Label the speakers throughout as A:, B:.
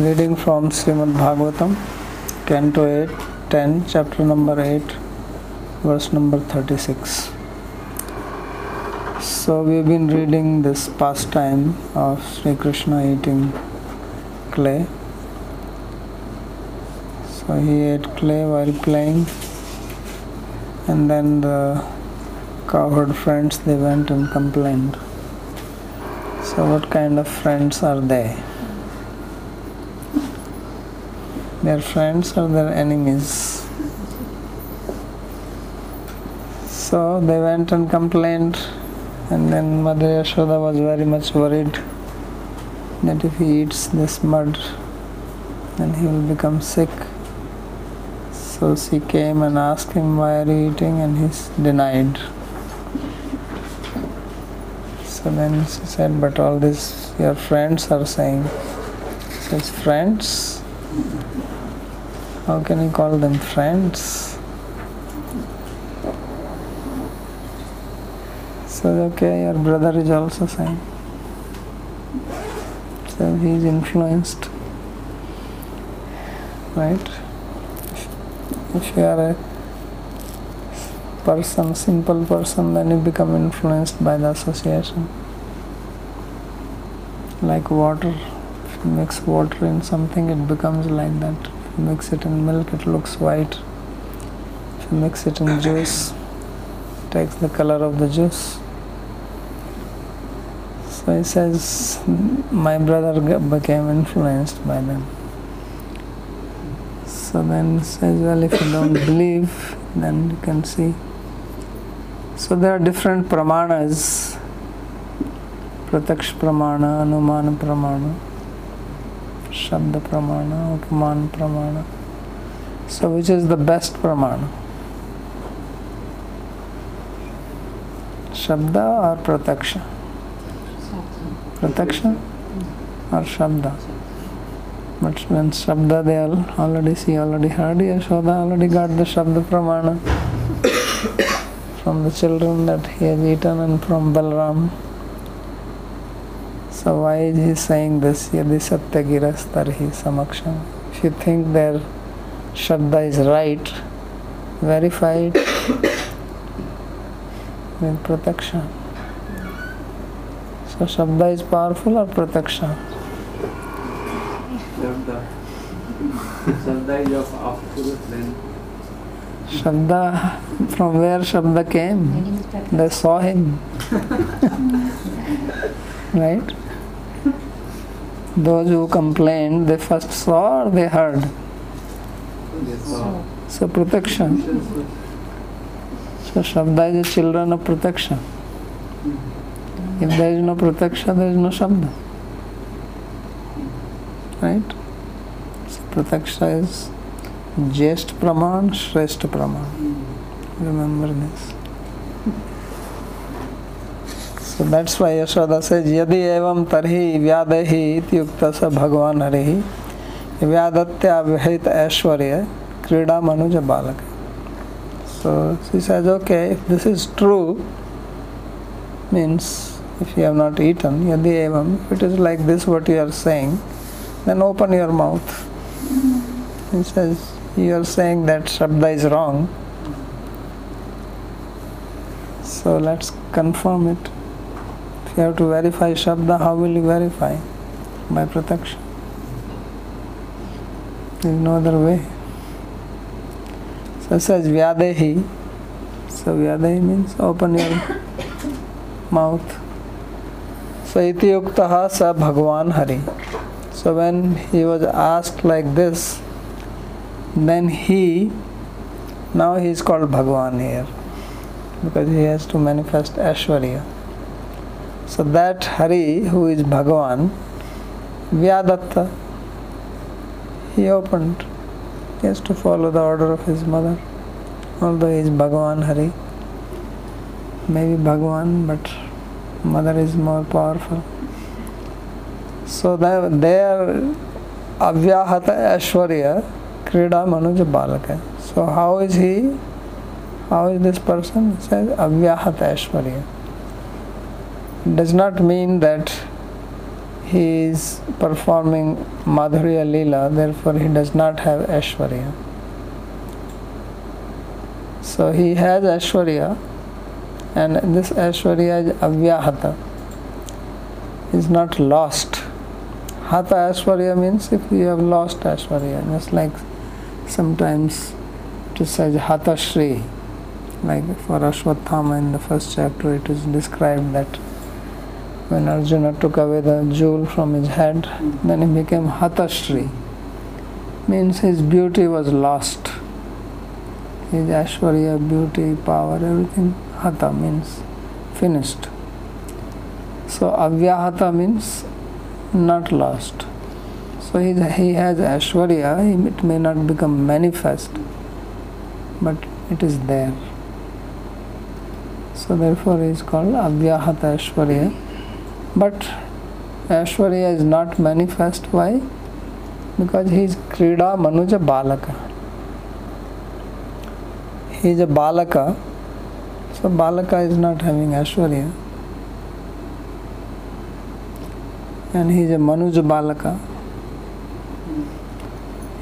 A: Reading from Srimad Bhagavatam, Canto 8, 10, chapter number 8, verse number 36. So, we've been reading this pastime of Sri Krishna eating clay. So, he ate clay while playing, and then the cowherd friends they went and complained. So, what kind of friends are they? Their friends or their enemies? So they went and complained, and then Mother Yashoda was very much worried that if he eats this mud, then he will become sick. So she came and asked him, Why are you eating? And he denied. So then she said, But all this your friends are saying. Says, Friends? How can you call them friends? So okay, your brother is also saying. So he is influenced. Right? If you are a person, simple person, then you become influenced by the association. Like water. If you mix water in something, it becomes like that. You mix it in milk, it looks white. If you mix it in juice, it takes the color of the juice. So he says, my brother became influenced by them. So then he says, well, if you don't believe, then you can see. So there are different pramanas. Prataksh pramana, Anumana pramana, शब्द प्रमाण उपमान प्रमाण so which is the best प्रमाण शब्द और प्रत्यक्ष प्रत्यक्ष और शब्द बट वेन शब्द they already see already heard या शोद ऑलरेडी गॉट द शब्द प्रमाण from the children that he has eaten and from Balram So why is he saying this? Yadi Satyagiras Tarhi Samaksham. If you think their Shraddha is right, verify it with Prataksha. So Shabda is powerful or Prataksha?
B: Shabda. Shabda is of absolute then.
A: Shabda, from where Shabda came? They saw him. right? Those who complained, they first saw or they heard?
B: So.
A: Prataksha. So Shabda is children of Prataksha. If there is no Prataksha, there is no Shabda. Right? So Prataksha is Jest Praman, Shrestha Praman. Remember this. So that's why Yashoda say, यदि एवं तरी व्याद ही इतुक्त स भगवान हरि ही व्यादत्याव्यहित ऐश्वर्य, क्रीड़ा मनुज बालक। So she says okay if this is true means if you have not eaten यदि एवं it is like this what you are saying then open your mouth you are saying that शब्द is wrong so let's confirm it You have to verify Shabda, how will you verify? By protection. There is no other way. So it says Vyadehi. So Vyadehi means open your mouth. So iti yuktaha sa Bhagwan Hari. So when he was asked like this, then he, now he is called Bhagwan here because he has to manifest Ashwarya. So that Hari who is Bhagwan, Vyadatta, he opened. He has to follow the order of his mother. Although he is Bhagwan Hari, maybe Bhagwan, but mother is more powerful. So there Avyahata Ashwarya Krida Manuja Balaka. So how is he? How is this person? Says Avyahata Ashwarya. Does not mean that he is performing Madhurya Leela, therefore he does not have Ashwarya. So he has Ashwarya, and this Ashwarya is Avyahata, is not lost. Hata Ashwarya means if you have lost Ashwarya, just like sometimes it says Hata Shri, like for Ashwatthama in the first chapter, it is described that when Arjuna took away the jewel from his head, then he became Hatashri. Means his beauty was lost. His Ashwarya, beauty, power, everything, Hata means finished. So Avyahata means not lost. So he, he has Ashwarya, it may not become manifest, but it is there. So therefore he is called Avyahata Ashwarya. But Ashwarya is not manifest. Why? Because he is Krida Manuja Balaka. He is a Balaka. So Balaka is not having Ashwarya. And he is a Manuja Balaka.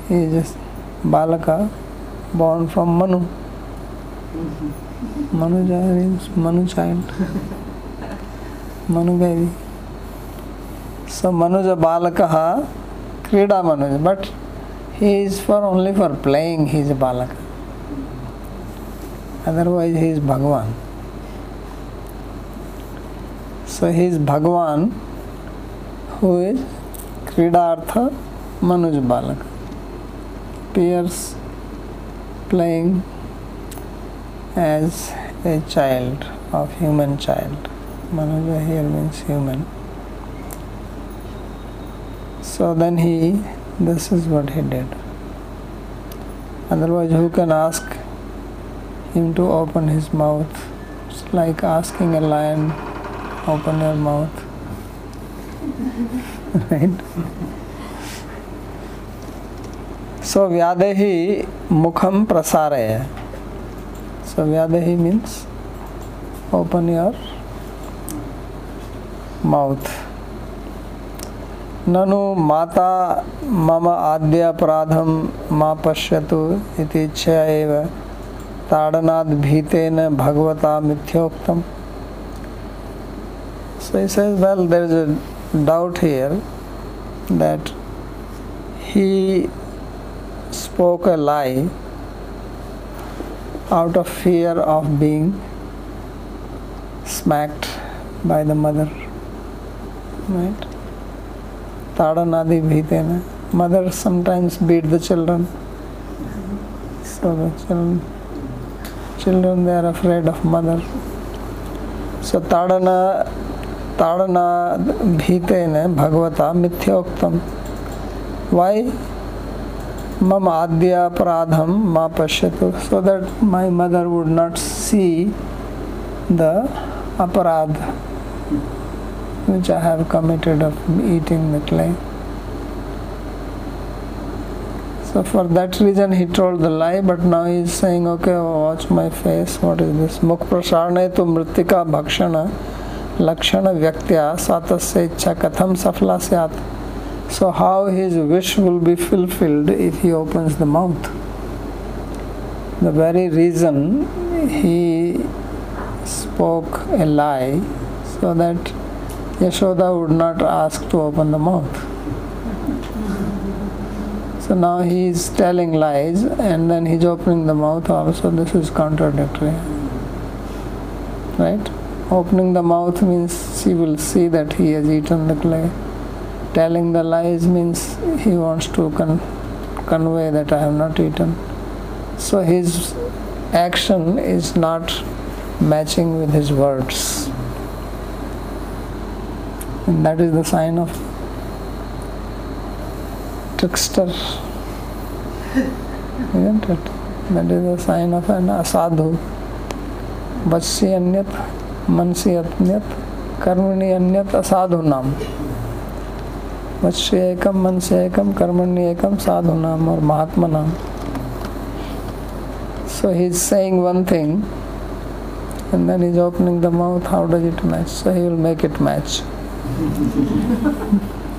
A: He is a Balaka born from Manu. Manuja means Manu child. Manu मनुगैवी so मनुज बालक क्रीडा मनुज but he is for only for playing he is बालक। Otherwise he is भगवान। So he is भगवान who is क्रीडार्थ मनुज बालक। Appears playing as a child of human child Manuja here means human. So then he, this is what he did. Otherwise, who can ask him to open his mouth? It's like asking a lion, open your mouth. right? So Vyadehi Mukham Prasaraya. So Vyadehi means open your mouth ननु माता मम आद्यापराधम माँ पश्यतु इच्छा एव ताड़नाद भीतेन भगवता मिथ्योक्तम। So is well there is a doubt here that he spoke a lie out of fear of being smacked by the mother Right? Tadanadi bhitena. Mother sometimes beat the children. So the children, children they are afraid of mother. So Tadana Tadana bhitena bhagavata mithyoktam. Why? Adya paradham ma pashyatu. So that my mother would not see the aparadh which I have committed of eating the clay. So for that reason he told the lie, but now he is saying, okay, watch my face. What is this? Mukh prasarne mritika bhakshana lakshana vyaktya satasya ichha katham safla syat. So how his wish will be fulfilled if he opens the mouth? The very reason he spoke a lie so that Yashoda would not ask to open the mouth. So now he is telling lies and then he's opening the mouth also. This is contradictory. Right? Opening the mouth means she will see that he has eaten the clay. Telling the lies means he wants to con- convey that I have not eaten. So his action is not matching with his words. And that is the sign of trickster. Isn't it? That is the sign of an asadhu. Vachsi anyat, mansi anyat, karmani anyat asadhu nam. Vachsi ekam, mansi ekam, karmani ekam, sadhu nam or mahatma nam. So he is saying one thing and then he's opening the mouth, how does it match? So he will make it match.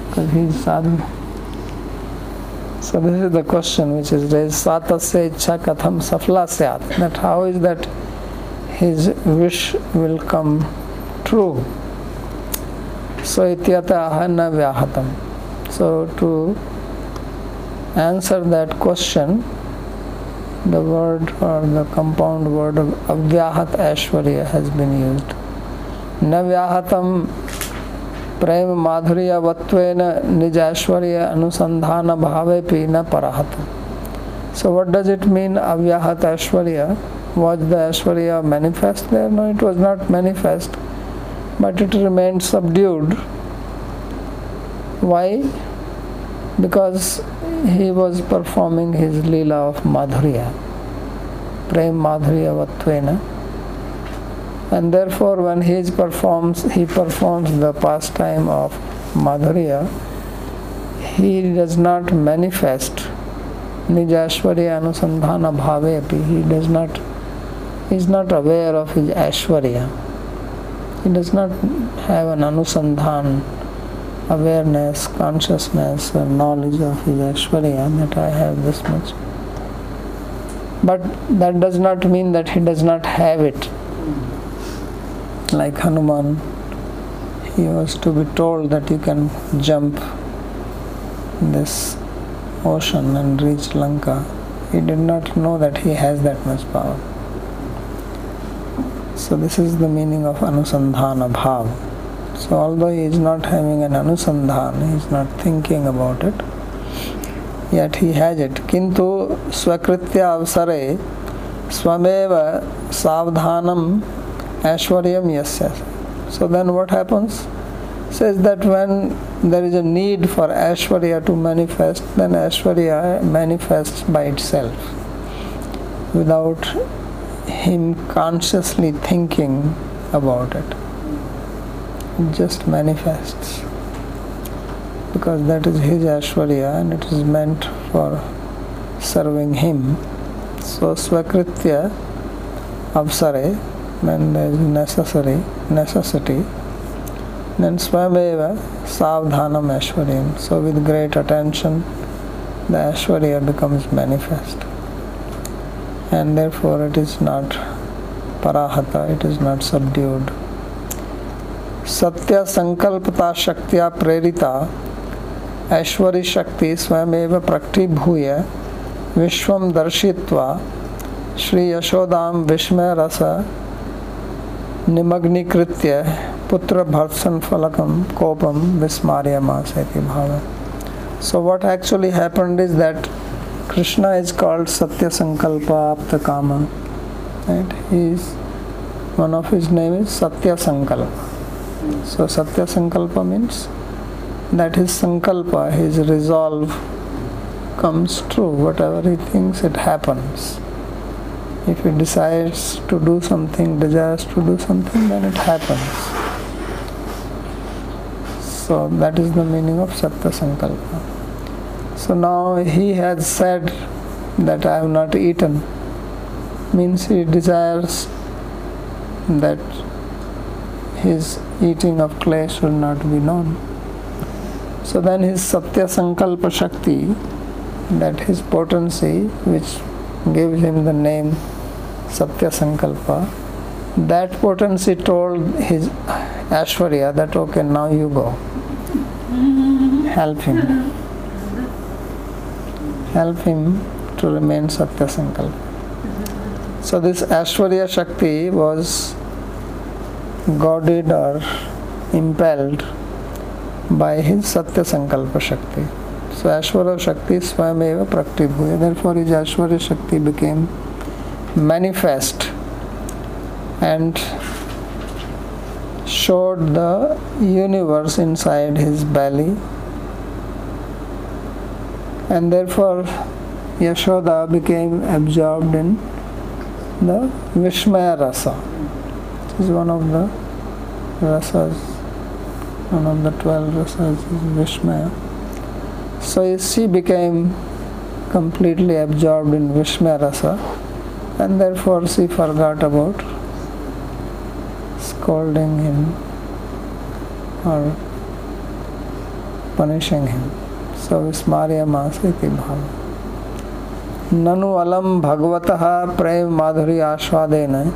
A: Because he is sadhu. So this is the question which is raised. Satasya ichha katham safla syat. That how is that his wish will come true? So ityata na vyahatam. So to answer that question, the word or the compound word of avyahat ashwarya has been used. व्याहतम प्रेम माधुर्य निज ऐश्वर्य अनुसंधान भावे पी न परहत। So what does it mean अव्याहत ऐश्वर्य? Was the Aishwarya manifest there no it was not manifest but it remain subdued why because he was performing his Leela of माधुर्य प्रेम माधुर्यत्व ना and therefore when he performs he performs the pastime of madhurya he does not manifest nijashwarya anusandhana bhavepi he does not is not aware of his ashwarya he does not have an anusandhan awareness consciousness or knowledge of his ashwarya that i have this much. But that does not mean that he does not have it like Hanuman, he was to be told that you can jump this ocean and reach Lanka. He did not know that he has that much power. So this is the meaning of anusandhana bhav. So although he is not having an anusandhan, he is not thinking about it, yet he has it. Kintu swakritya avsare swameva savdhanam Ashwaryam yasya. So then what happens? Says that when there is a need for Ashwarya to manifest, then Ashwarya manifests by itself without him consciously thinking about it. It just manifests because that is his Ashwarya and it is meant for serving him. So Swakritya Avsare necessary necessity then स्वयमेव सावधानम ऐश्वर्य so we great attention the Aishwarya becomes manifest and therefore it is not पराहत it is not subdued सत्य संकल्पता शक्तिया प्रेरिता ऐश्वर्य शक्ति स्वयमेव प्रकटीभूय विश्व दर्शि श्री यशोदा विस्मय रस निमग्नीकृत्य पुत्र भर्सन फलकम कोपम विस्मार्यमासेति भाव So what actually happened is that Krishna is called Satya Sankalpa Apta Kama. Right? He is one of his name is Satya Sankalpa. So Satya Sankalpa means that his Sankalpa, his resolve comes true. Whatever he thinks it happens. If he decides to do something, desires to do something, then it happens. So that is the meaning of Satya Sankalpa. So now he has said that I have not eaten, means he desires that his eating of clay should not be known. So then his Satya Sankalpa Shakti, that his potency, which gives him the name satya sankalpa that potency told his aishwarya that okay now you go help him help him to remain satya sankalpa so this aishwarya shakti was goaded और impelled by his satya sankalpa shakti सो ऐश्वर्य शक्ति स्वयं एव प्रकटिव हुए there for his ऐश्वर्य शक्ति became manifest and showed the universe inside his belly. And therefore Yashoda became absorbed in the Vishmaya Rasa. Which is one of the rasas one of the 12 rasas is Vishmaya. So she became completely absorbed in Vishmaya Rasa and therefore she forgot about scolding him or punishing him. So Vismarya Masiti Bhava. Nanu alam bhagavataha prem madhuri ashwadena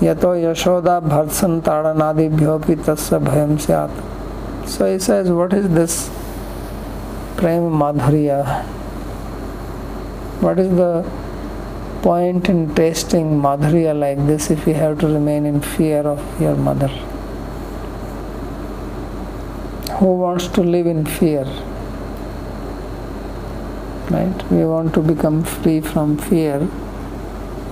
A: yato yashoda bharsan tadanadibhyopi tasya bhayam syat. So he says, what is this prem madhurya? What is the point in tasting madhurya like this if you have to remain in fear of your mother? Who wants to live in fear? Right? We want to become free from fear,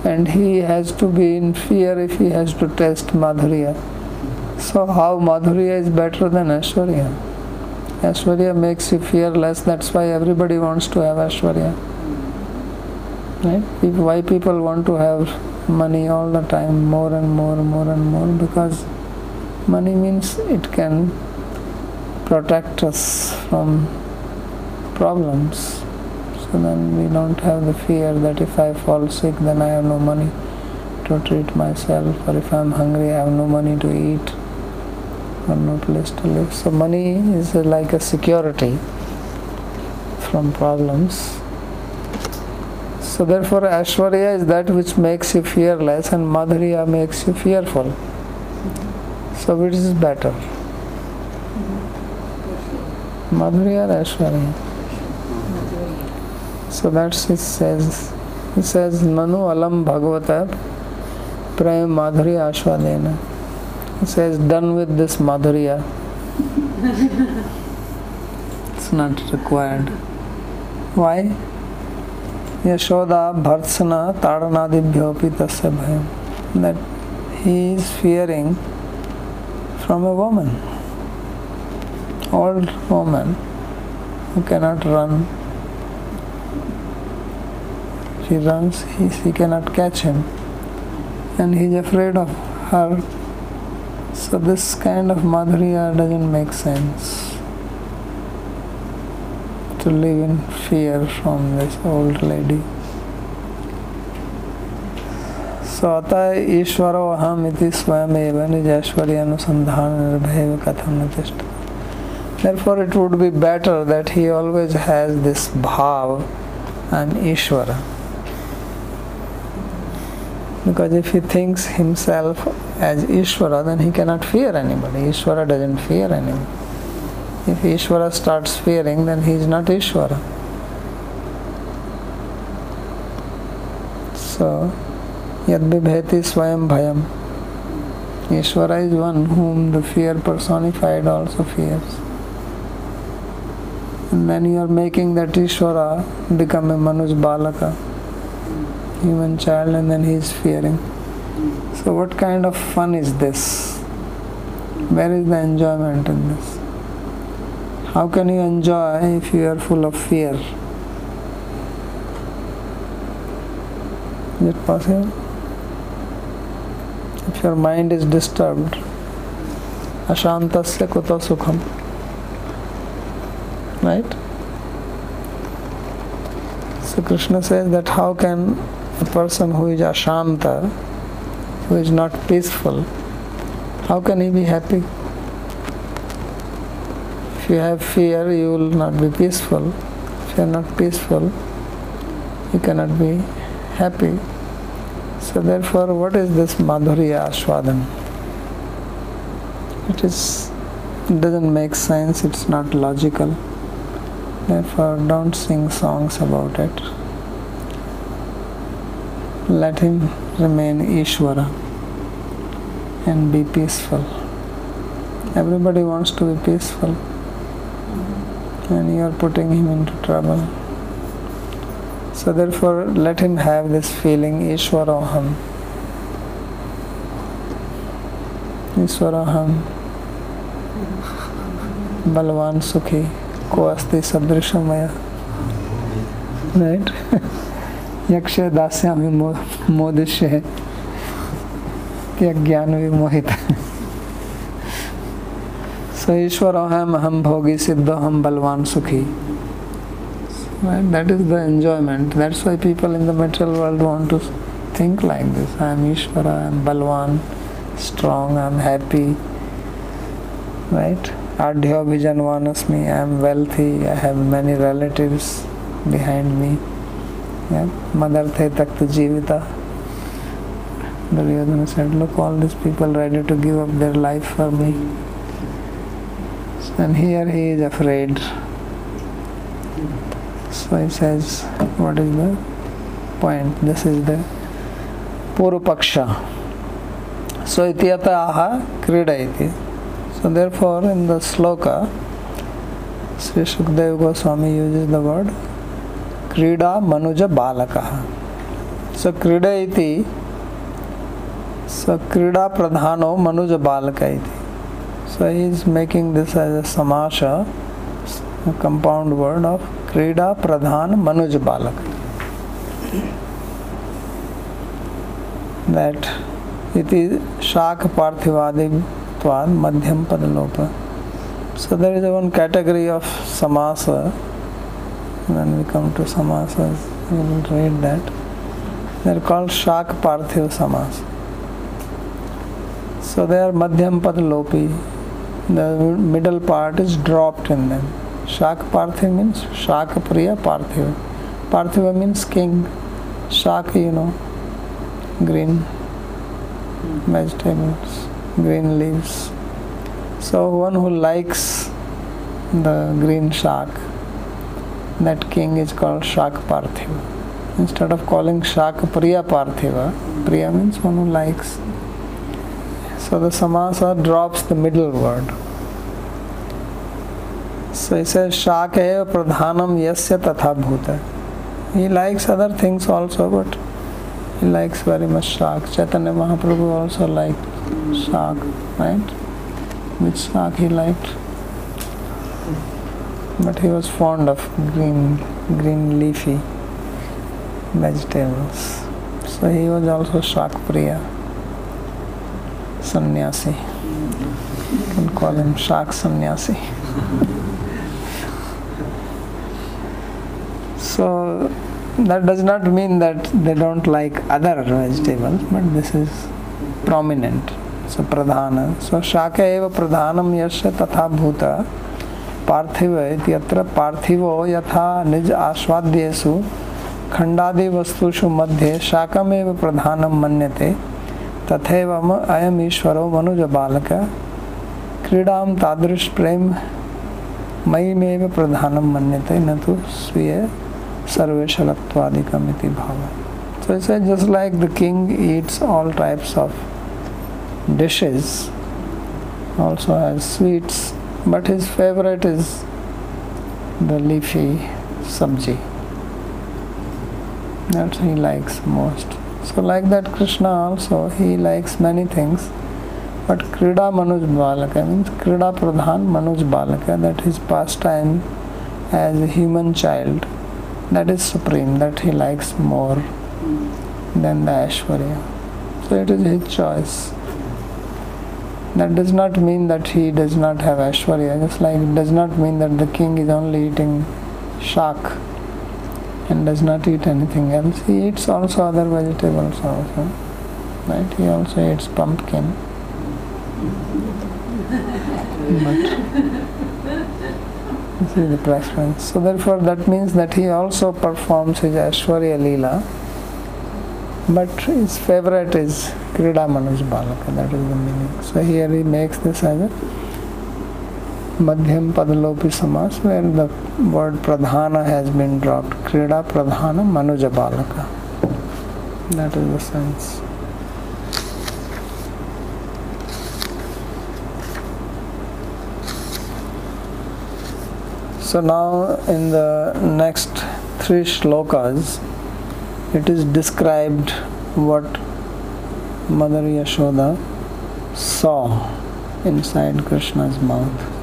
A: and he has to be in fear if he has to taste madhurya. So, how madhurya is better than Ashwarya? Ashwarya makes you fearless, that's why everybody wants to have Ashwarya. Right? Why people want to have money all the time, more and more, more and more? Because money means it can protect us from problems. So then we don't have the fear that if I fall sick, then I have no money to treat myself, or if I'm hungry, I have no money to eat, or no place to live. So money is like a security from problems. So therefore, Ashwarya is that which makes you fearless, and Madhurya makes you fearful. So which is better? Madhurya or Ashwarya? So that's it says. It says Nanu alam bhagavata prem madhurya ashwadena. It says done with this madhurya. it's not required. Why? Yashoda भर्त्सना ताड़नादिभ्योपि तस्य भयम् that he is fearing from a woman old woman who cannot run she runs he she cannot catch him and he is afraid of her so this kind of Madhuri doesn't make sense to live in fear from this old lady. So अतः ईश्वरो अहम इति स्वयं एव निजैश्वर्य अनुसंधान निर्भय कथम तिष्ठ Therefore, it would be better that he always has this bhav and Ishvara. Because if he thinks himself as Ishvara, then he cannot fear anybody. Ishvara doesn't fear anyone. If Ishvara starts fearing, then he is not Ishvara. So, yad bibheti swayam bhayam. Ishvara is one whom the fear personified also fears and then you are making that Ishvara become a Manuj Balaka, human child, and then he is fearing. So, what kind of fun is this? Where is the enjoyment in this? How can you enjoy if you are full of fear? Is it possible? If your mind is disturbed, ashantasya kuto sukham right? So Krishna says that how can a person who is ashanta, who is not peaceful, how can he be happy? If you have fear, you will not be peaceful. If you are not peaceful, you cannot be happy. So therefore, what is this madhurya ashwadan? It is it doesn't make sense, it's not logical. Therefore, don't sing songs about it. Let him remain Ishvara and be peaceful. Everybody wants to be peaceful, and you are putting him into trouble. So, therefore, let him have this feeling Ishwaraham. Ishwaraham. Balwan Sukhi. अस्ति सदृशमय right यक्ष दास्यामि मोदिष्य है कि ज्ञान विमोहित सो ईश्वर So Ishvara ham bhogi siddhaham Balwan sukhi. Right? That is the enjoyment. That's why people in the material world want to think like this. I am Ishvara, I am balwan, strong, I am happy. Right? Adhya Vijanvanasmi, I am wealthy, I have many relatives behind me. Yeah? Mother Te Takta Jivita. Duryodhana said, Look, all these people ready to give up their life for me. And here he is afraid. So he says, What is the point? This is the Purupaksha. So ityata aha krida iti. So therefore in the sloka, Sri Sukdev Goswami uses the word krida manuja balakaha. So krida iti so krida pradhano manuja balaka iti. So he is making this as a samasha, a compound word of krida pradhan manuj balaka. That it is shak parthivadi tvad madhyam padalopa. So there is one category of samasa. When we come to samasas, we will read that. They are called shak parthiv samas. So they are madhyam padalopi. The middle part is dropped in them. Shak parthiv means shak priya parthiv. Parthiva means king. Shak, you know, green vegetables, green leaves. So one who likes the green shak, that king is called Shak Parthiva. Instead of calling Shak Priya Parthiva, Priya means one who likes. So the samasa drops the middle word. So he says Shak eva pradhanam yasya tatha bhuta. He likes other things also, but he likes very much shak. Chaitanya Mahaprabhu also liked shak, right? Which shak he liked? But he was fond of green, green leafy vegetables. So he was also shak priya, sannyasi. You can call him shak sannyasi. so that does not mean that they don't like other vegetables, but this is prominent. So pradhana. So shaka eva pradhanam yasya tatha bhuta पार्थिव इत्यत्र पार्थिवो यथा निज आस्वाद्येषु खंडादि वस्तुषु मध्ये शाकमेव प्रधानं मन्यते तथा अयम ईश्वर मनुज बालक, क्रीड़ा तादृश प्रेम मयि प्रधानम मनते न तो स्वीय सर्वेशलत्वादिकमिति भाव। So it's just like the king eats all types of dishes also has sweets but his favourite is the leafy sabzi that's he likes most So like that Krishna also he likes many things. But Krida Manuj Balaka means Krida Pradhan Manuj Balaka, that his pastime as a human child, that is supreme, that he likes more than the Ashwarya. So it is his choice. That does not mean that he does not have Ashwarya, just like it does not mean that the king is only eating shak and does not eat anything else. He eats also other vegetables also. Right? He also eats pumpkin. But this is the preference. So therefore that means that he also performs his Ashwarya Leela but his favorite is Krida Manuj Balaka, that is the meaning. So here he makes this as a Madhyam Padalopi Samas where the word Pradhana has been dropped. Krida Pradhana Manuja Balaka. That is the sense. So now in the next three shlokas it is described what Mother Yashoda saw inside Krishna's mouth.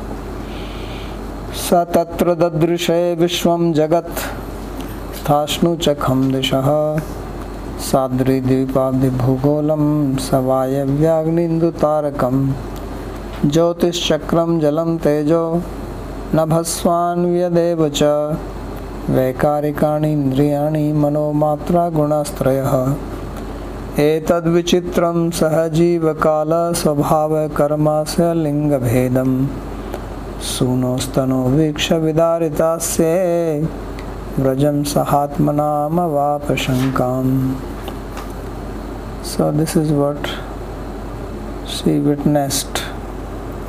A: स तत्र ददृशे विश्वं जगत्। स्थाश्नुचखं दिशः। साद्रिद्वीपाब्धिभूगोलं स वायव्याग्निन्दुतारकं ज्योतिश्चक्रं जलं तेजो नभस्वान्व्यदेव च। वैकारिकाणि इन्द्रियाणि मनोमात्रा गुणस्त्रयः। एतद्विचित्रं सहजीवकालस्वभावकर्मास्य लिङ्गभेदम्। सूनो स्तनो वीक्ष विदारिता से व्रजम सहात्मनाम वाप शंकाम so this is what she witnessed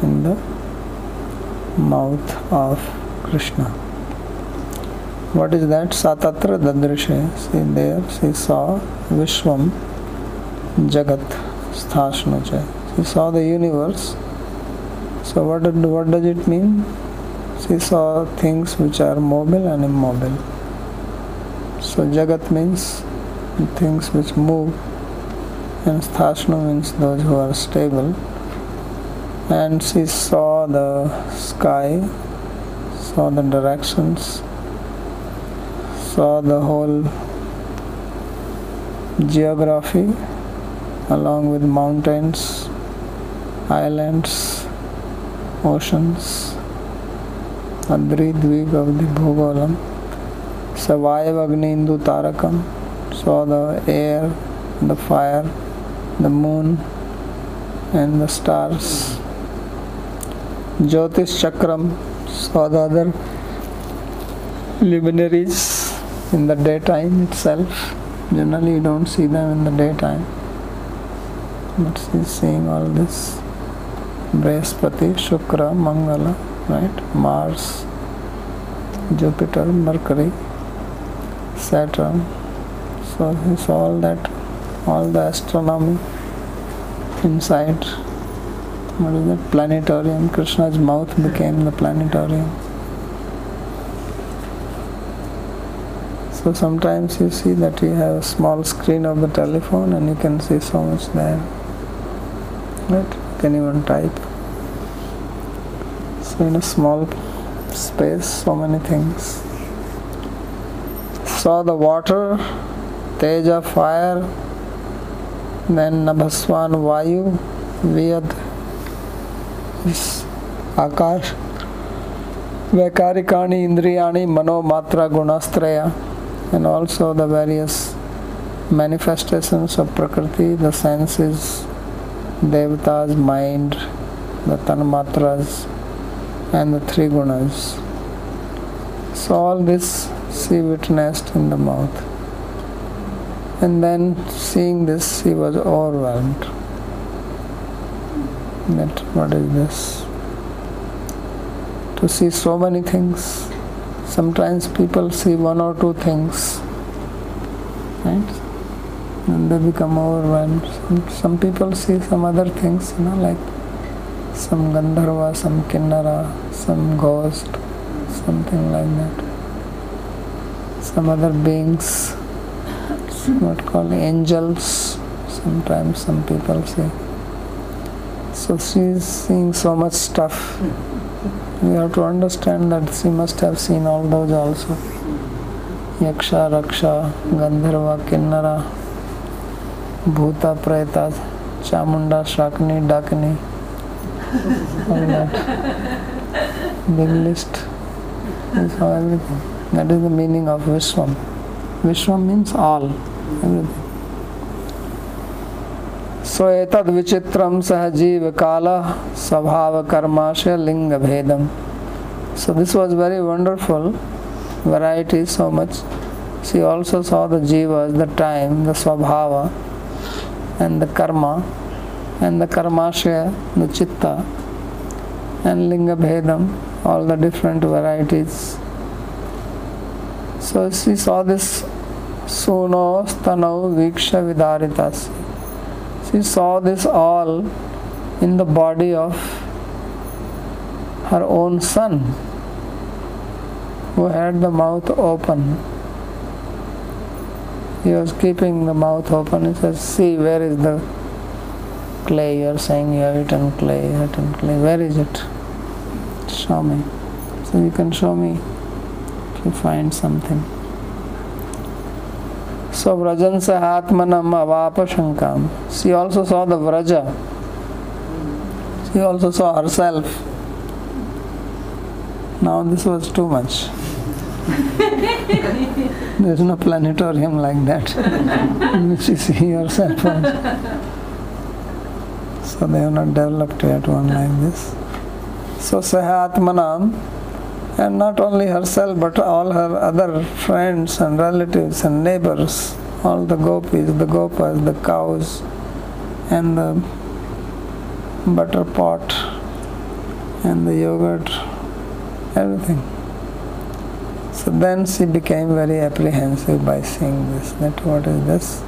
A: in the mouth of Krishna what is that सातत्र ददृश सी देर सी सॉ विश्वम जगत स्थाष्णु she saw the universe So what, what does it mean? She saw things which are mobile and immobile. So Jagat means things which move and Sthashnu means those who are stable. And she saw the sky, saw the directions, saw the whole geography along with mountains, islands, oceans, Adri Dvig of the Savayav Agni Indu Tarakam, saw the air, the fire, the moon, and the stars. Jyotish Chakram saw the other luminaries in the daytime itself. Generally, you don't see them in the daytime. But she's seeing all this. Brihaspati, Shukra, Mangala, right? Mars, Jupiter, Mercury, Saturn. So saw all that, all the astronomy inside. What is that? Planetarium. Krishna's mouth became the planetarium. So sometimes you see that you have a small screen of the telephone and you can see so much there. Right? Can even type. So in a small space, so many things. Saw the water, Teja fire, then Nabhaswan Vayu, Vyad, this Akash, Vaikarikani, Indriyani, Mano, Matra, Gunastraya, and also the various manifestations of Prakriti, the senses, Devata's mind, the Tanmatras, and the three gunas. So all this she witnessed in the mouth. And then seeing this, she was overwhelmed. That what is this? To see so many things. Sometimes people see one or two things, right? And they become overwhelmed. Some, some people see some other things, you know, like some Gandharva, some Kinnara, some ghost, something like that. Some other beings, what called angels, sometimes some people see. So she is seeing so much stuff. We have to understand that she must have seen all those also. Yaksha, Raksha, Gandharva, Kinnara, Bhuta, Preta, Chamunda, Shakni, Dakni, all that. Big list is how everything. That is the meaning of Vishwam. Vishwam means all, everything. So etad vichitram sahajiv kala svabhava karmasya linga bhedam. So this was very wonderful, variety so much. She also saw the jivas, the time, the swabhava, and the karma, and the karmashya, the chitta, and linga bhedam, all the different varieties. So she saw this suno stano viksha vidaritas. She saw this all in the body of her own son, who had the mouth open. He was keeping the mouth open. He says, See, where is the clay? You are saying you have eaten clay, eaten clay. Where is it? Show me. So you can show me if you find something. So Vrajan Sahatmanam Avapa Shankam. She also saw the Vraja. She also saw herself. Now this was too much. There's no planetarium like that you see yourself. So they have not developed yet one like this. So Sahatmanam, and not only herself but all her other friends and relatives and neighbors, all the gopis, the gopas, the cows, and the butter pot, and the yogurt, everything. So then she became very apprehensive by seeing this. That what is this?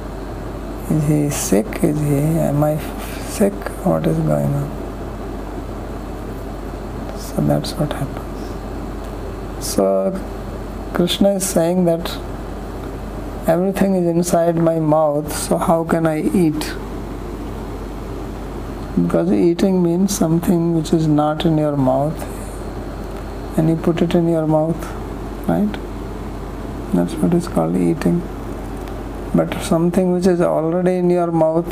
A: Is he sick? Is he? Am I sick? What is going on? So that's what happens. So Krishna is saying that everything is inside my mouth, so how can I eat? Because eating means something which is not in your mouth and you put it in your mouth, right? That's what is called eating. But something which is already in your mouth,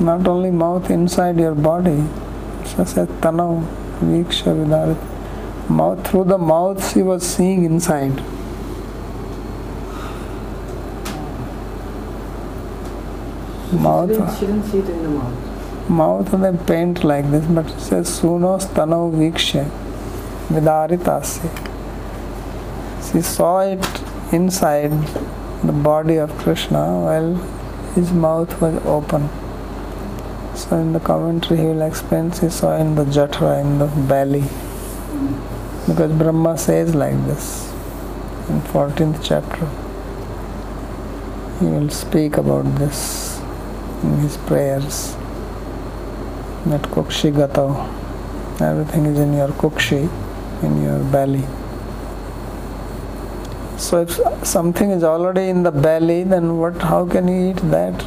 A: not only mouth, inside your body, so said Tanav, Viksha Vidarit. Mouth through the mouth she was seeing inside. Mouth
B: She didn't, she didn't see it in the mouth.
A: mouth and they paint like this, but it says Sunos Tanav Viksha Vidaritasya. She saw it inside the body of Krishna while his mouth was open. So in the commentary he will explain she saw in the jatra, in the belly. Because Brahma says like this in 14th chapter. He will speak about this in his prayers. That kukshi gata. Everything is in your kukshi, in your belly. So if something is already in the belly, then what? How can you eat that?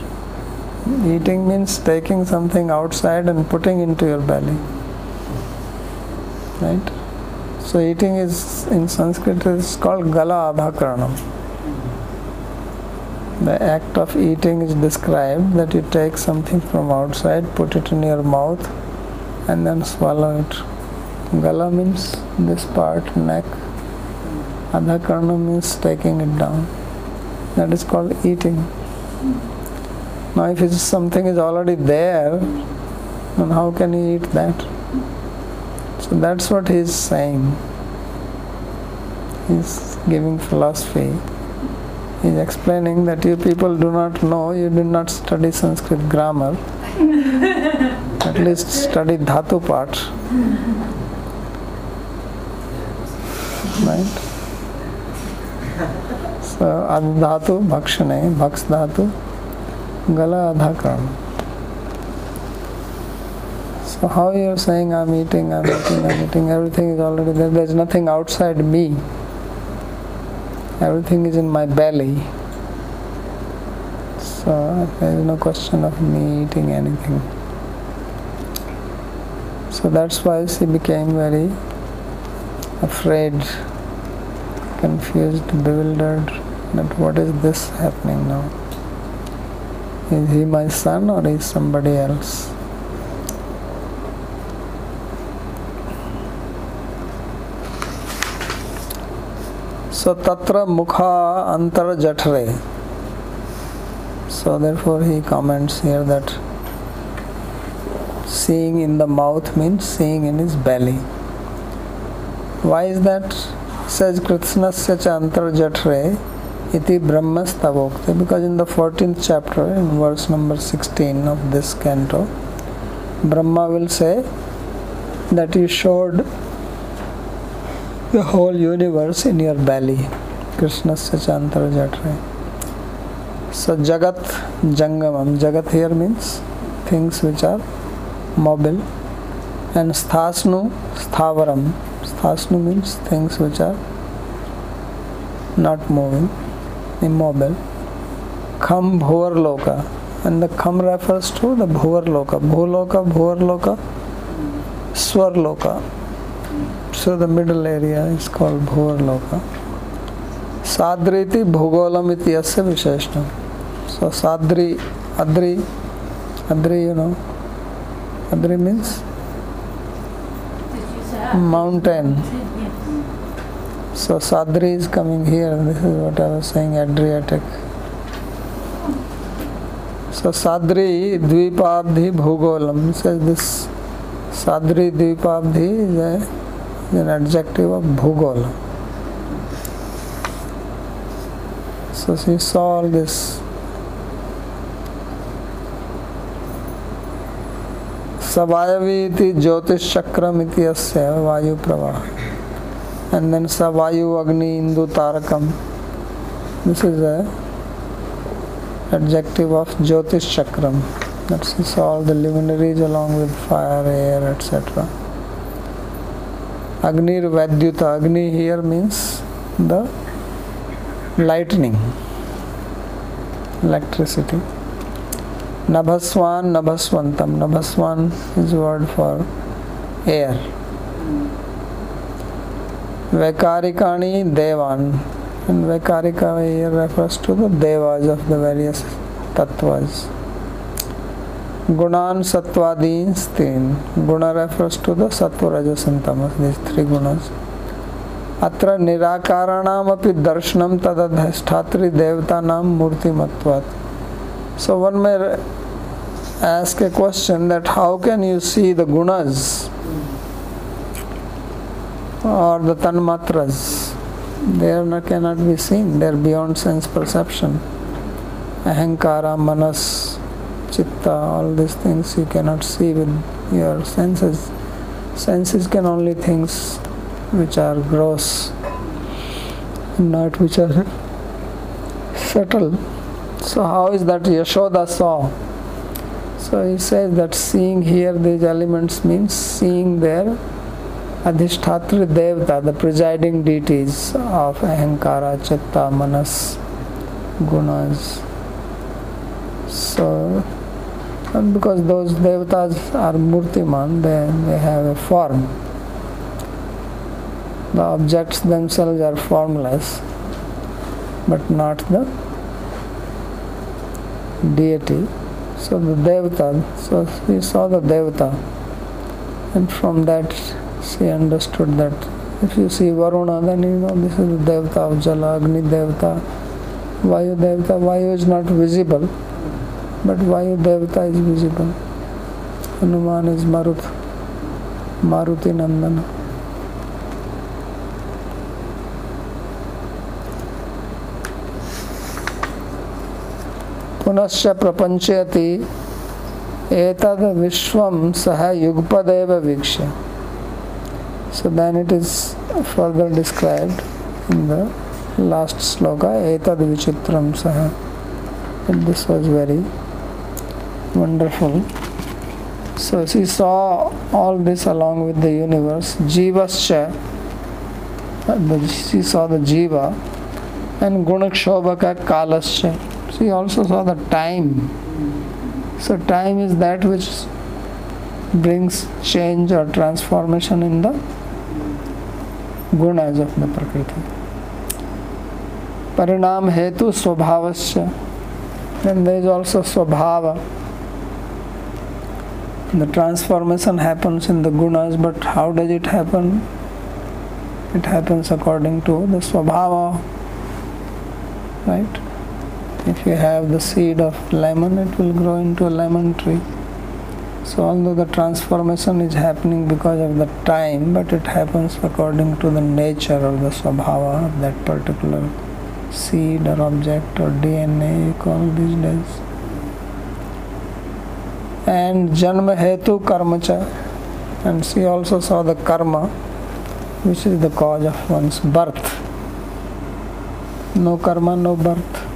A: Eating means taking something outside and putting into your belly. Right? So eating is in Sanskrit is called gala adhakaranam. The act of eating is described that you take something from outside, put it in your mouth, and then swallow it. Gala means this part, neck. Adhakarna means taking it down. That is called eating. Now, if something is already there, then how can you eat that? So that's what he is saying. He's giving philosophy. He's explaining that you people do not know, you did not study Sanskrit grammar. At least study dhatu part. Right? So adhatu bhakshane, bhaks dhatu, gala adhakaram. So how you are saying I'm eating, I'm eating, I'm eating, everything is already there. There's nothing outside me. Everything is in my belly. So there is no question of me eating anything. So that's why she became very afraid, confused, bewildered that what is this happening now? Is he my son or is somebody else? So tatra mukha antar jatre. So therefore he comments here that seeing in the mouth means seeing in his belly. Why is that? Says Kritsnasya cha antar jatre iti brahmastavokte because in the 14th chapter in verse number 16 of this canto Brahma will say that you showed the whole universe in your belly. Krishna Sachantar Jatre. So Jagat Jangamam. Jagat here means things which are mobile. And Sthasnu Sthavaram. Sthasnu means things which are not moving, immobile. Kham Bhuvar Loka. And the Kham refers to the Bhuvar Loka. Bhuloka, Bhuvar Loka, Swar Loka. So the middle area is called Bhuvar Loka. Sadriti Bhugolam iti yasya visheshtam. So Sadri, Adri, Adri you know, Adri means mountain. So Sadri is coming here. This is what I was saying, Adriatic. So Sadri Dvipabdhi Bhugolam says this Sadri Dvipabdhi is, a, is an adjective of Bhugola. So she saw all this सवायवी ज्योतिष चक्रम वायु प्रवाह and then सवायु अग्नि इंदु तारकम। This is adjective of ज्योतिष चक्रम that she all the luminaries along with fire air etcetera अग्नि वैद्युत अग्नि here means the lightning electricity नभस्वान नभस्वंतम नभस्वान इज़ वर्ड फॉर एयर वैकारिकाणी देवान इन वैकारिका एयर रेफर्स टू द देवाज ऑफ़ द वेरियस तत्वज गुणान सत्वादी स्त्रीन गुण रेफरस टू द सत्व रजसंतम स्त्री गुण अत्र निराकाराणाम दर्शनम तद अधिष्ठात्री देवता नाम मूर्तिमत्वात् So one may ask a question that how can you see the gunas or the tanmatras? They are not, cannot be seen. They are beyond sense perception. Ahankara, manas, chitta, all these things you cannot see with your senses. Senses can only things which are gross, not which are mm-hmm. subtle. So how is that Yashoda saw? So he says that seeing here these elements means seeing there Adhishtatri Devata, the presiding deities of Ahankara, Chitta, Manas, Gunas. So, and because those devatas are murtiman, they, they have a form. The objects themselves are formless, but not the deity. So the Devata, so she saw the Devata, and from that she understood that if you see Varuna, then you know this is the Devata of Jala, Agni Devata, Vayu Devata. Vayu is not visible, but Vayu Devata is visible. Hanuman is Marut, Maruti Nandana. पुनश्च प्रपंचयति एतद् विश्वं सह युगपदेव वीक्ष्य। So then it is further described in the last श्लोक एतद् विचित्रं सह this was very wonderful so she saw all this along with the universe जीवश्च she saw the जीव एण्ड् गुणक्षोभककालश्च she also saw the time. So, time is that which brings change or transformation in the gunas of the Prakriti. Parinam hetu swabhavasya. Then there is also swabhava. The transformation happens in the gunas, but how does it happen? It happens according to the swabhava, right? If you have the seed of lemon, it will grow into a lemon tree. So, although the transformation is happening because of the time, but it happens according to the nature or the swabhava of that particular seed or object or DNA, you call these days. And Janma Hetu Karmacha. And she also saw the karma, which is the cause of one's birth. No karma, no birth.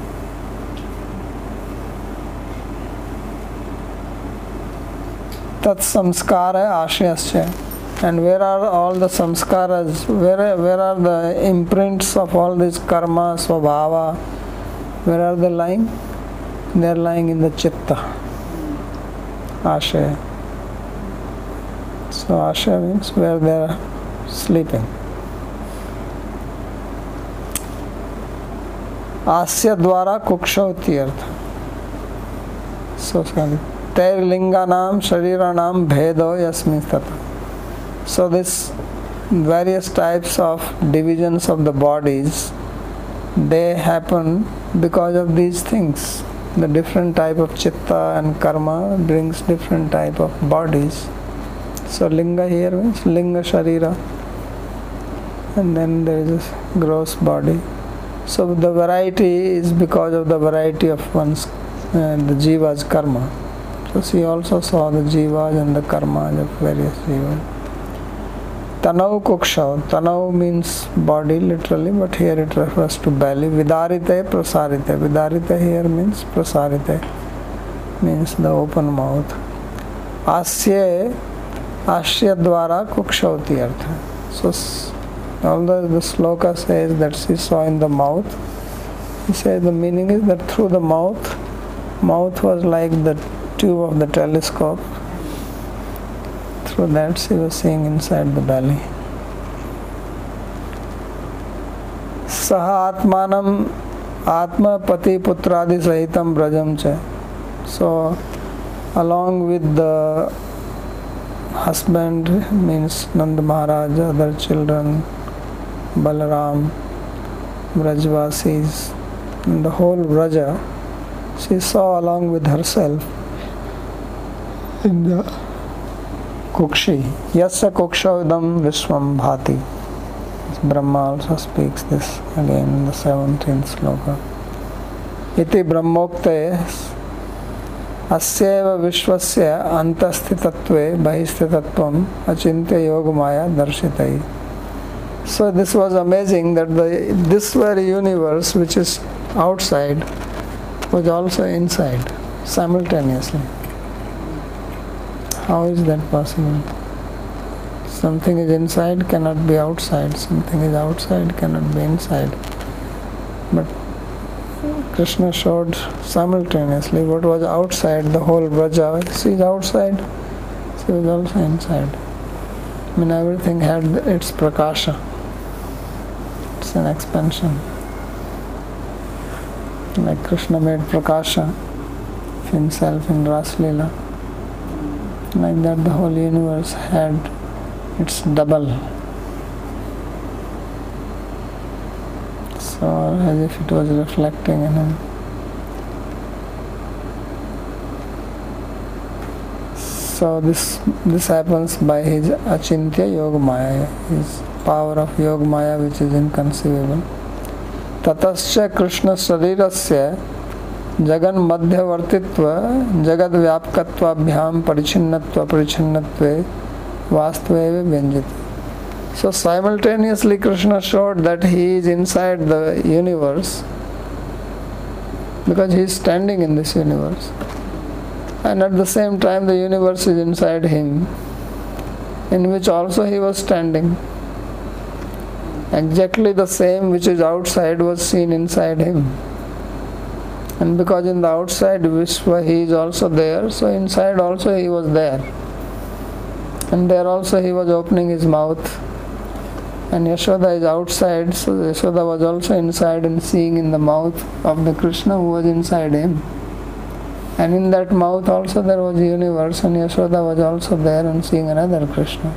A: तत्संस्कार आशयश्च and where are all the संस्कार where where are the imprints of all this कर्म स्वभाव where are the lying there lying in the चित्त आशय so आशय means where there sleeping आस्य द्वारा कुक्ष होती अर्थ सो उसका Tairlinganam Shariranam Bhedo Yasmin Tata. So this various types of divisions of the bodies they happen because of these things. The different type of chitta and karma brings different type of bodies. So linga here means linga sharira and then there is a gross body. So the variety is because of the variety of one's uh, the jiva's karma. So she also saw the jivas and the karmas of various jivas. Tanau kukshav. Tanau means body literally, but here it refers to belly. Vidarite prasarite. Vidarite here means prasarite, means the open mouth. Asya Ashya dwara kukshavati artha. So although the sloka says that she saw in the mouth, he says the meaning is that through the mouth, mouth was like the tube of the telescope. Through that she was seeing inside the belly. सह आत्मानम आत्मा पति पुत्रादि सहितम ब्रजम च so along with the husband means Nand Maharaj, other children, Balaram, Brajvasis, and the whole Braja, she saw along with herself कुक्षी yes कुक्षोदम विश्वम भाति। ब्रह्म also speaks this again the seventeen ब्रह्मोक्त अस्व विश्व अंतस्थित योग माया दर्शित। So this was amazing that the this very universe which is outside was also inside simultaneously How is that possible? Something is inside cannot be outside, something is outside cannot be inside. But Krishna showed simultaneously what was outside the whole Braja. She is outside, she was also inside. I mean, everything had its prakasha. It's an expansion. Like Krishna made prakasha himself in Raslila like that the whole universe had its double. So as if it was reflecting in him. So this this happens by his achintya yoga maya his power of yoga maya which is inconceivable. Tatascha krishna sharirasya जगन मध्यवर्तित्व जगत व्यापकत्व अभ्याम परिचिनत्व वास्तव व्यंजित so simultaneously Krishna showed that he is inside the universe because he is standing in this universe and at the same time the universe is inside him in which also he was standing exactly the same which is outside was seen inside him And because in the outside Vishwa he is also there, so inside also he was there. And there also he was opening his mouth and Yashoda is outside, so Yashoda was also inside and seeing in the mouth of the Krishna who was inside him. And in that mouth also there was universe, and Yashoda was also there and seeing another Krishna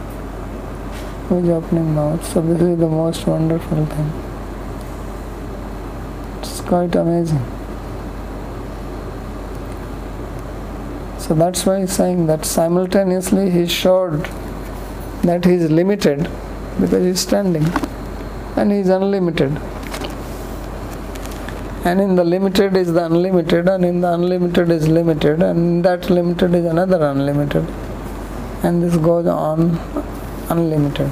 A: who is opening mouth. So this is the most wonderful thing. It's quite amazing. So that's why he's saying that simultaneously he showed that he is limited because he is standing and he is unlimited. And in the limited is the unlimited, and in the unlimited is limited, and that limited is another unlimited. And this goes on unlimited.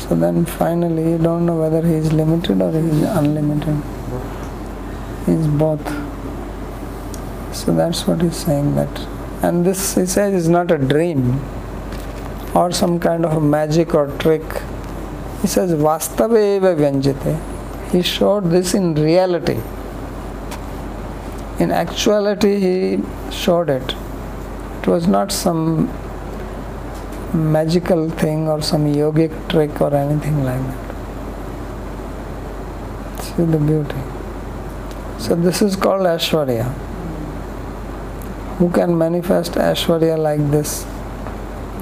A: So then finally you don't know whether he is limited or he is unlimited. He is both. So that's what he's saying that. And this he says is not a dream or some kind of magic or trick. He says Vastave eva vyanjite. He showed this in reality. In actuality he showed it. It was not some magical thing or some yogic trick or anything like that. See the beauty. So this is called Ashwarya. who can manifest Ashwarya like this?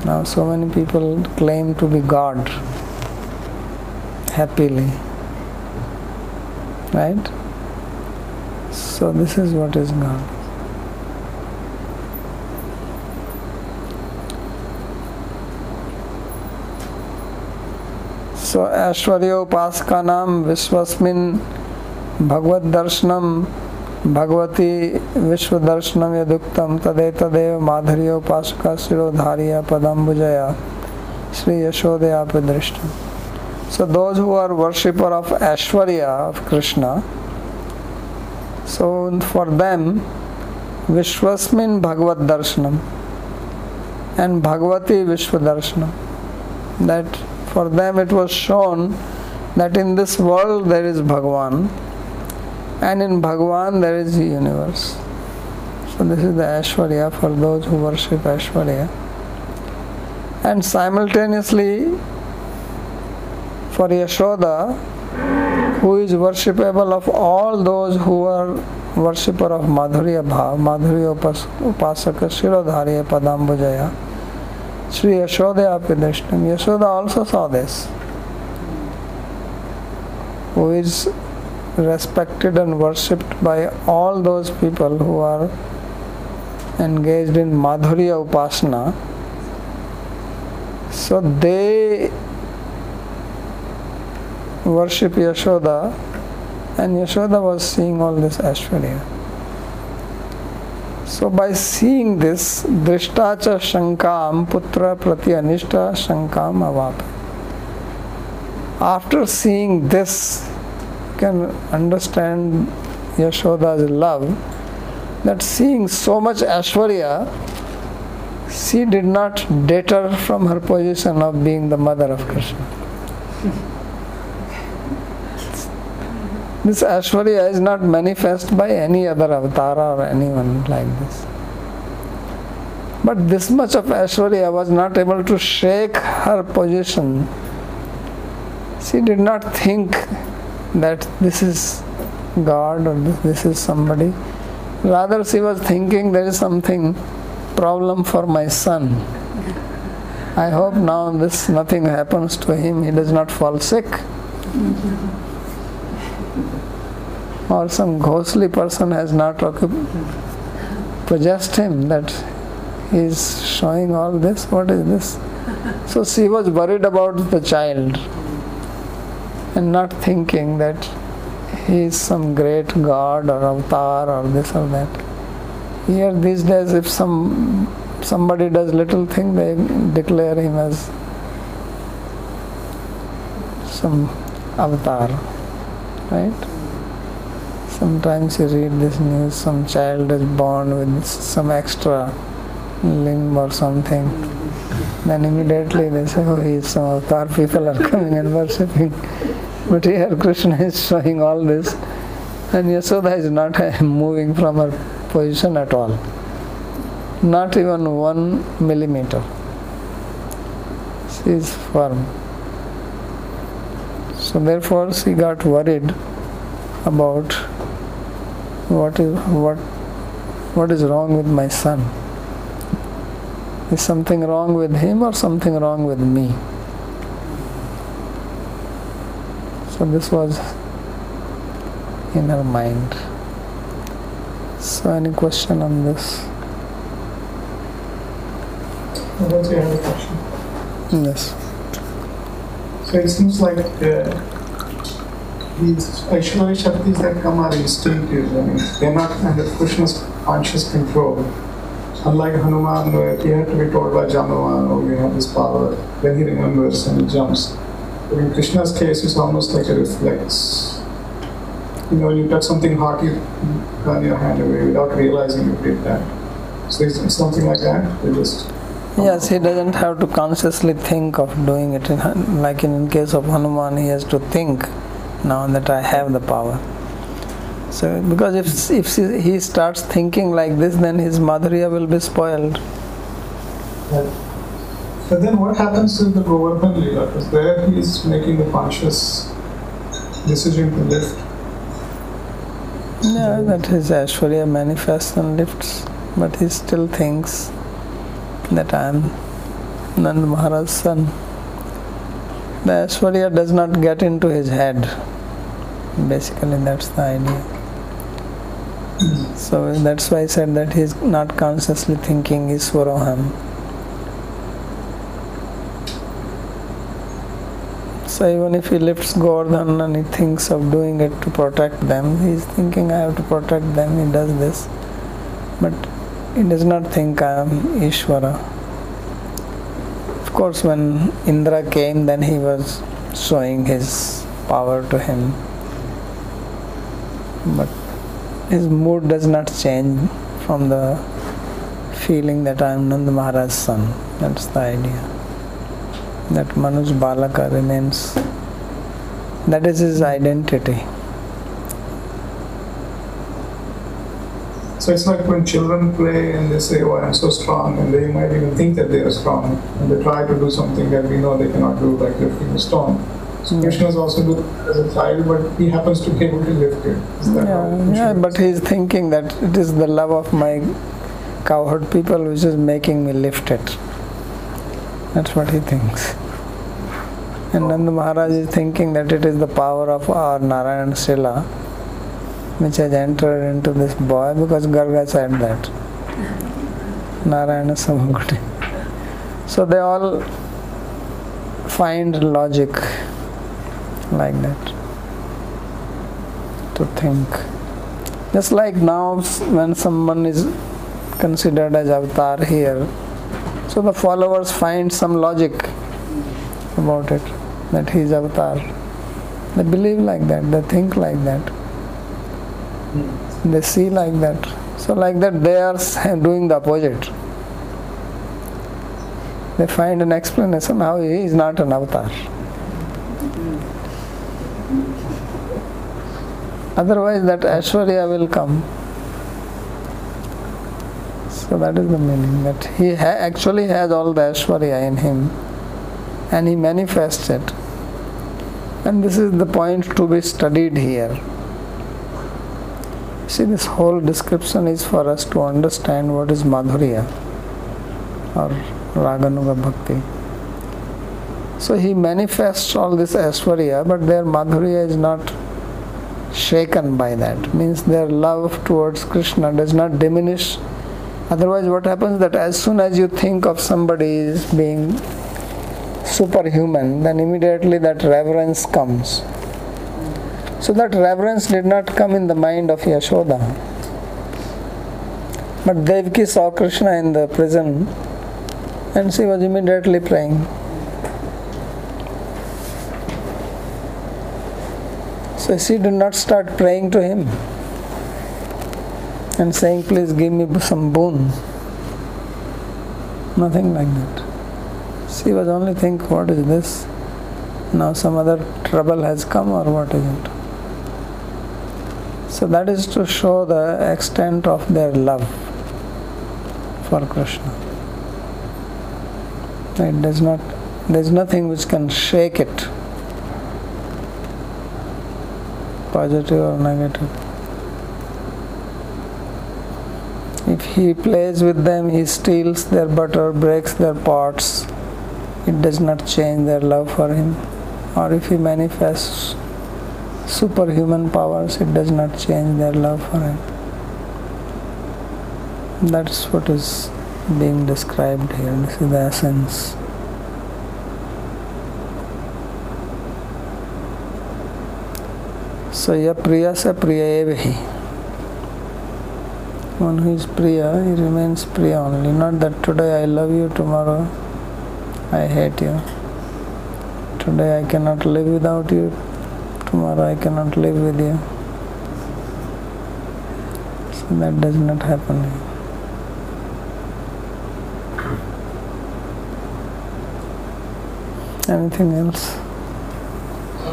A: Now, so many people claim to be God happily, right? So, this is what is God. So ऐश्वर्योपासका नाम विश्वस्मिन भगवत दर्शनम भगवती विश्व दर्शन यदुक्तम तदे तदेव माधुर्य उपासक शिरोधारिया पदम्बुजया श्री यशोदया दृष्ट। So those who are worshipper of Aishwarya of Krishna so for them विश्वस्मिन भगवत दर्शनम एंड भगवती विश्व दर्शनम that for them it was shown that in this world there is भगवान and in Bhagavan there is the universe. So this is the Ashwarya for those who worship Ashwarya. And simultaneously for Yashoda, who is worshipable of all those who are worshipper of Madhurya Bhav, Madhurya Upasaka Shirodhariya Padambujaya. Sri Yashoda Apidrishtam. Yashoda also saw this. Who is respected and worshipped by all those people who are engaged in Madhurya Upasana. So they worship Yashoda, and Yashoda was seeing all this Ashwarya. So by seeing this, Drishtacha Shankam Putra Prati Anishta Shankam Avap. After seeing this, can understand Yashoda's love that seeing so much Ashwarya, she did not deter from her position of being the mother of Krishna. This Ashwarya is not manifest by any other avatara or anyone like this. But this much of Ashwarya was not able to shake her position. She did not think that this is God or this is somebody. Rather, she was thinking there is something problem for my son. I hope now this nothing happens to him, he does not fall sick or some ghostly person has not possessed him that he is showing all this. What is this? So she was worried about the child and not thinking that he is some great god or avatar or this or that. Here these days, if some somebody does little thing, they declare him as some avatar, right? Sometimes you read this news, some child is born with some extra limb or something. Then immediately they say, oh, he's avatar, people are coming and worshipping. But here Krishna is showing all this and Yasoda is not moving from her position at all. Not even one millimeter. She is firm. So therefore she got worried about what is what what is wrong with my son is something wrong with him or something wrong with me so this was in her mind so any question on this
C: What's your other question?
A: yes
C: So it seems like uh, these Aishwarya Shaktis that come are instinctive. I mean, they're not under Krishna's conscious control. Unlike Hanuman, where he had to be told by Jambavan, oh, you have this power, then he remembers and he jumps. In Krishna's case, it's almost like a reflex. You know, you touch something hot, you turn your hand away without realizing you did that. So it's something like that. They just
A: Yes, he doesn't have to consciously think of doing it. Like in case of Hanuman, he has to think now that I have the power. So, because if, if he starts thinking like this, then his madhurya will be spoiled.
C: But then what happens to the Govardhan Leela? Because there he is making the conscious decision to lift.
A: Yeah, that his Ashwarya manifests and lifts, but he still thinks that I am Nand Maharaj's son. The Ashwarya does not get into his head. Basically, that's the idea. So that's why I said that he's not consciously thinking Iswaroham. So even if he lifts Govardhan and he thinks of doing it to protect them, he is thinking I have to protect them, he does this. But he does not think I am Ishvara. Of course, when Indra came, then he was showing his power to him. But his mood does not change from the feeling that I am Nand Maharaj's son. That's the idea. That Manuj Balaka remains. That is his identity.
C: So it's like when children play and they say, "Oh, I'm so strong," and they might even think that they are strong, and they try to do something that we know they cannot do, like lifting a stone. Krishna is also doing as a child, but he happens to be able to lift it. Is that
A: Yeah, yeah, but he is thinking that it is the love of my cowherd people which is making me lift it. That's what he thinks. And Nanda Maharaj is thinking that it is the power of our Narayan Srila which has entered into this boy because Garga said that. Narayana Samagati. So they all find logic like that to think. Just like now, when someone is considered as avatar here, so the followers find some logic about it that he is avatar. They believe like that, they think like that, they see like that. So, like that, they are doing the opposite. They find an explanation how he is not an avatar. Otherwise, that Ashwarya will come. So that is the meaning that he ha- actually has all the Ashwarya in him and he manifests it. And this is the point to be studied here. See, this whole description is for us to understand what is Madhurya or Raganuga Bhakti. So he manifests all this Ashwarya, but their Madhurya is not shaken by that. Means their love towards Krishna does not diminish. Otherwise, what happens that as soon as you think of somebody as being superhuman, then immediately that reverence comes. So that reverence did not come in the mind of Yashoda. But Devaki saw Krishna in the prison and she was immediately praying. So she did not start praying to him and saying, Please give me some boon. Nothing like that. She was only thinking, What is this? Now some other trouble has come, or what is it? So that is to show the extent of their love for Krishna. It does not, there is nothing which can shake it, positive or negative. If he plays with them, he steals their butter, breaks their pots, it does not change their love for him. Or if he manifests superhuman powers, it does not change their love for him. That's what is being described here. This is the essence. So, ya priya sa priya eva hi. One who is priya, he remains priya only. Not that today I love you, tomorrow I hate you. Today I cannot live without you, tomorrow I cannot live with you. So that does not happen. Anything else?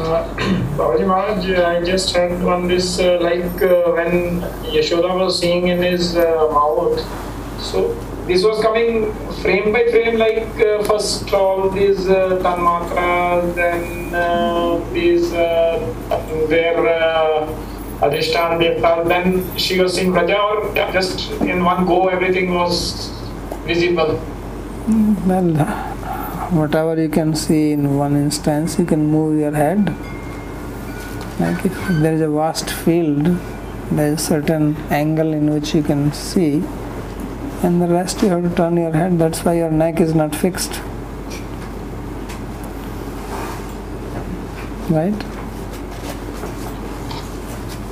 D: Uh, Babaji Maharaj, I just had on this, uh, like uh, when Yashoda was seeing in his uh, mouth. So this was coming frame by frame, like uh, first all these uh, tanmatras, then uh, these uh, uh, Adhishtan Devta, then she was seeing Praja, or just in one go everything was visible.
A: Well, whatever you can see in one instance, you can move your head. Like if there is a vast field, there is certain angle in which you can see, and the rest you have to turn your head. That's why your neck is not fixed. right?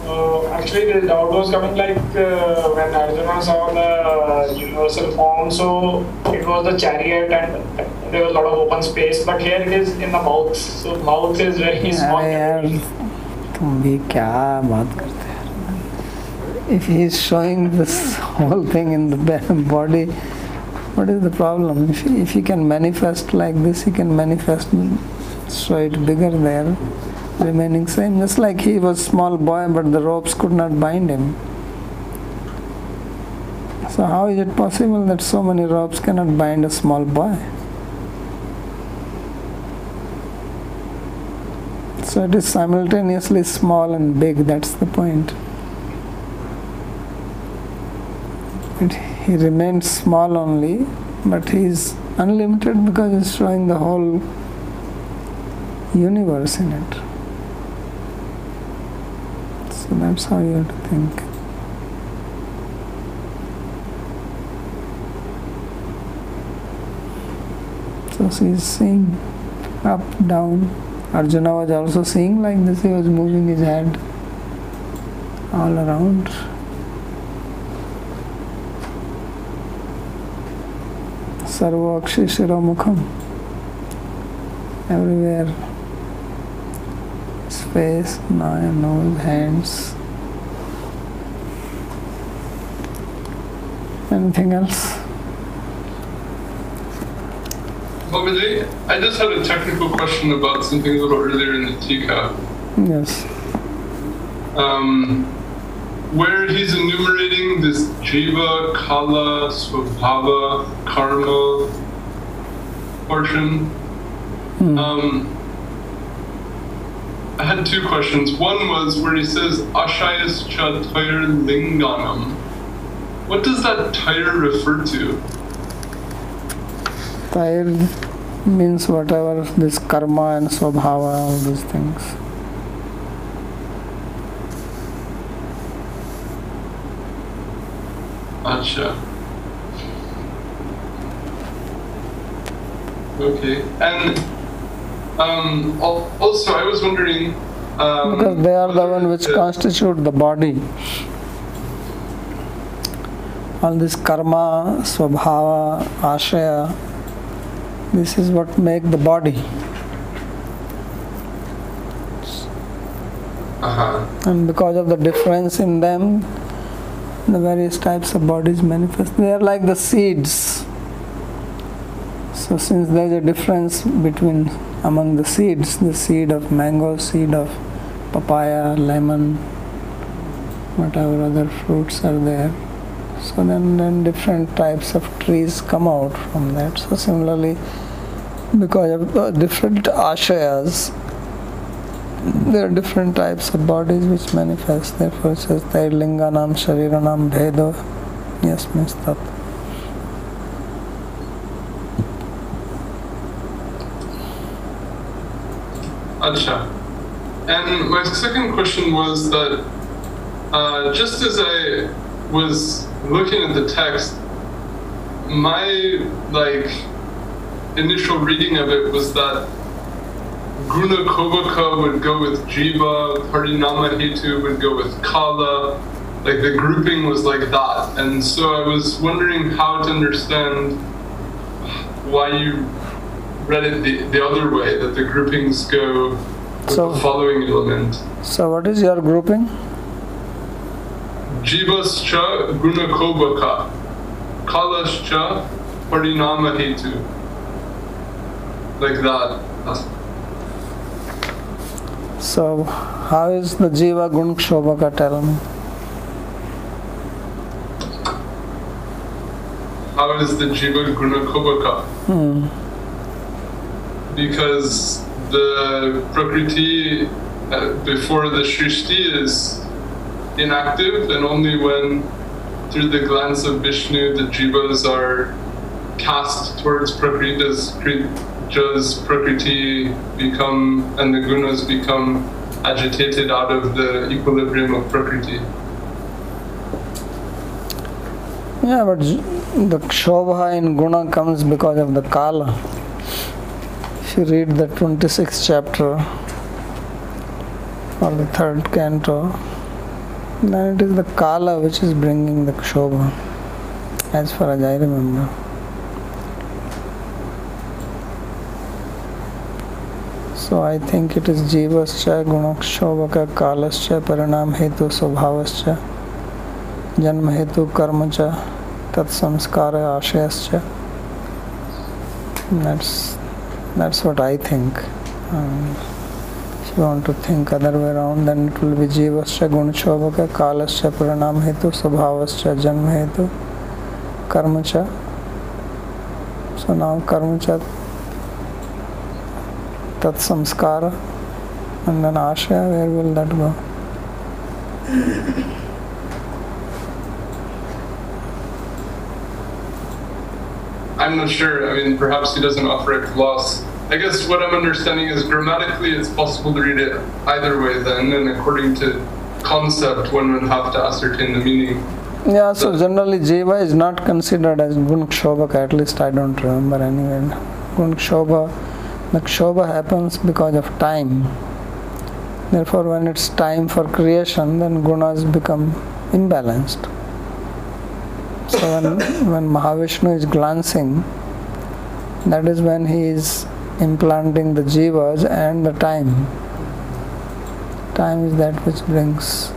D: Uh, actually, the doubt was coming like uh, when Arjuna saw the uh, universal form, so it was the chariot and there was a lot of open space. But here it is in the mouth, so mouth is very small.
A: अरे यार तुम भी क्या बात करते हैं if he is showing this whole thing in the ba- body what is the problem if he, if he can manifest like this he can manifest show it bigger there remaining same just like he was small boy but the ropes could not bind him so how is it possible that so many ropes cannot bind a small boy So it is simultaneously small and big, that's the point. It, he remains small only, but he is unlimited because he is showing the whole universe in it. That's how you have to think. So she is seeing up, down, Arjuna was also seeing like this, he was moving his head all around. Sarvakshi Shiromukham. Everywhere. Face, nose, hands. Anything else?
E: Babaji, I just had a technical question about something a little earlier in the Tika.
A: Yes.
E: Um, where he's enumerating this Jiva, Kala, Swabhava, Karma portion. Um, I had two questions. One was where he says Ashayas cha Tair Linganam. What does that Tair refer to?
A: Tair means whatever this karma and swabhava, all these things.
E: Acha. Okay, and um, also I was wondering. Um,
A: Because they are the one which constitute the body. All this karma, swabhava, ashaya, this is what make the body.
E: Uh-huh.
A: And because of the difference in them, the various types of bodies manifest. They are like the seeds. So since there is a difference between among the seeds, the seed of mango, seed of papaya, lemon, whatever other fruits are there. So then, then different types of trees come out from that. So similarly, because of the different ashayas, there are different types of bodies which manifest. Therefore, it says Tairlinganam Shariranam Bhedo. Yes, that.
E: Acha. And my second question was that uh, just as I was looking at the text, my like initial reading of it was that Guna Kshobhaka would go with Jiva, Parinama Hetu would go with Kala. Like the grouping was like that. And so I was wondering how to understand why you read it the, the other way, that the groupings go with
A: So-
E: the following element.
A: So, what is your grouping?
E: Jivascha Guna Kshobhaka, Kalascha Parinama Hetu. Like that.
A: So, how is the Jiva Gun Kshobhaka? Tell me.
E: How is the Jiva Guna Kshobhaka?
A: Hmm.
E: Because the Prakriti uh, before the Shrishti is inactive, and only when through the glance of Vishnu the Jivas are cast towards Prakriti does, does Prakriti become and the Gunas become agitated out of the equilibrium of Prakriti.
A: Yeah, but the Kshobha in Guna comes because of the Kala. If you read the 26th chapter, or the third canto, then it is the Kala which is bringing the Kshobha, as far as I remember. So I think it is Jivascha, Gunakshobhaka, Kalascha, Parinam Hetu, Swabhavascha, Janma Hetu, Karmacha, Tat Samskara, Ashayascha. That's, that's what I think. Um, if you want to think other way around, then it will be Jivascha, Gunakshobhaka, Kalascha, Parinam Hetu, Swabhavascha, Janma Hetu, Karmacha. So now Karmacha tat samskara and then ashaya where will that go
E: I'm not sure. I mean, perhaps he doesn't offer a gloss. I guess what I'm understanding is grammatically it's possible to read it either way then, and according to concept, one would have to ascertain the meaning.
A: yeah so generally jiva is not considered as gun kshobhaka at least i don't remember anywhere gun kshobha the kshobha happens because of time therefore when it's time for creation then gunas become imbalanced so when, when mahavishnu is glancing that is when he is implanting the jivas and the time. Time is that which brings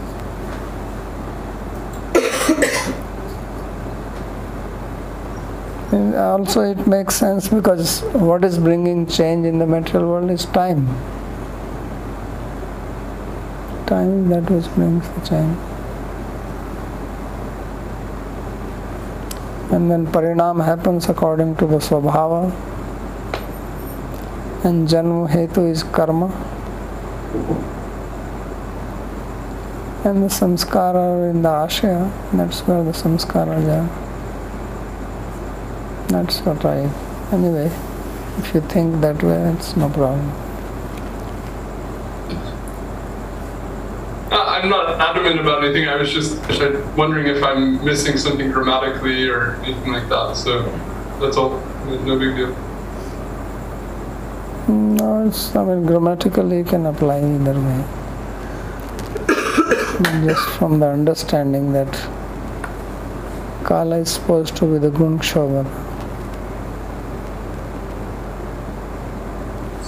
A: also it makes sense because what is bringing change in the material world is time. Time is that which brings the change and then parinam happens according to the swabhava. And janma hetu is karma. And the samskara in the ashaya. That's where the samskaras are. That's what I anyway if you think that way it's no problem
E: I'm not adamant about anything. I was just wondering if I'm missing something grammatically or anything like that. So that's all. No big deal.
A: no it's I mean grammatically you can apply either way just from the understanding that kala is supposed to be the gun kshobhaka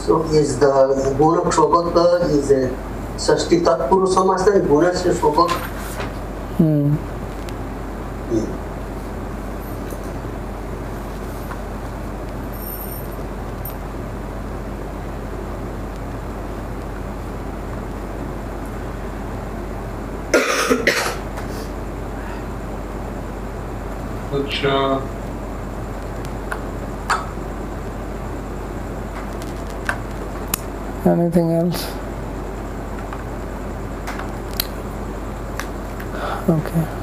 F: So is the Guna Kshobhaka is a Sashti Tatpurusha Samas and Guna Kshobhaka?
A: hmm.
F: Yeah.
E: Which, uh,
A: anything else okay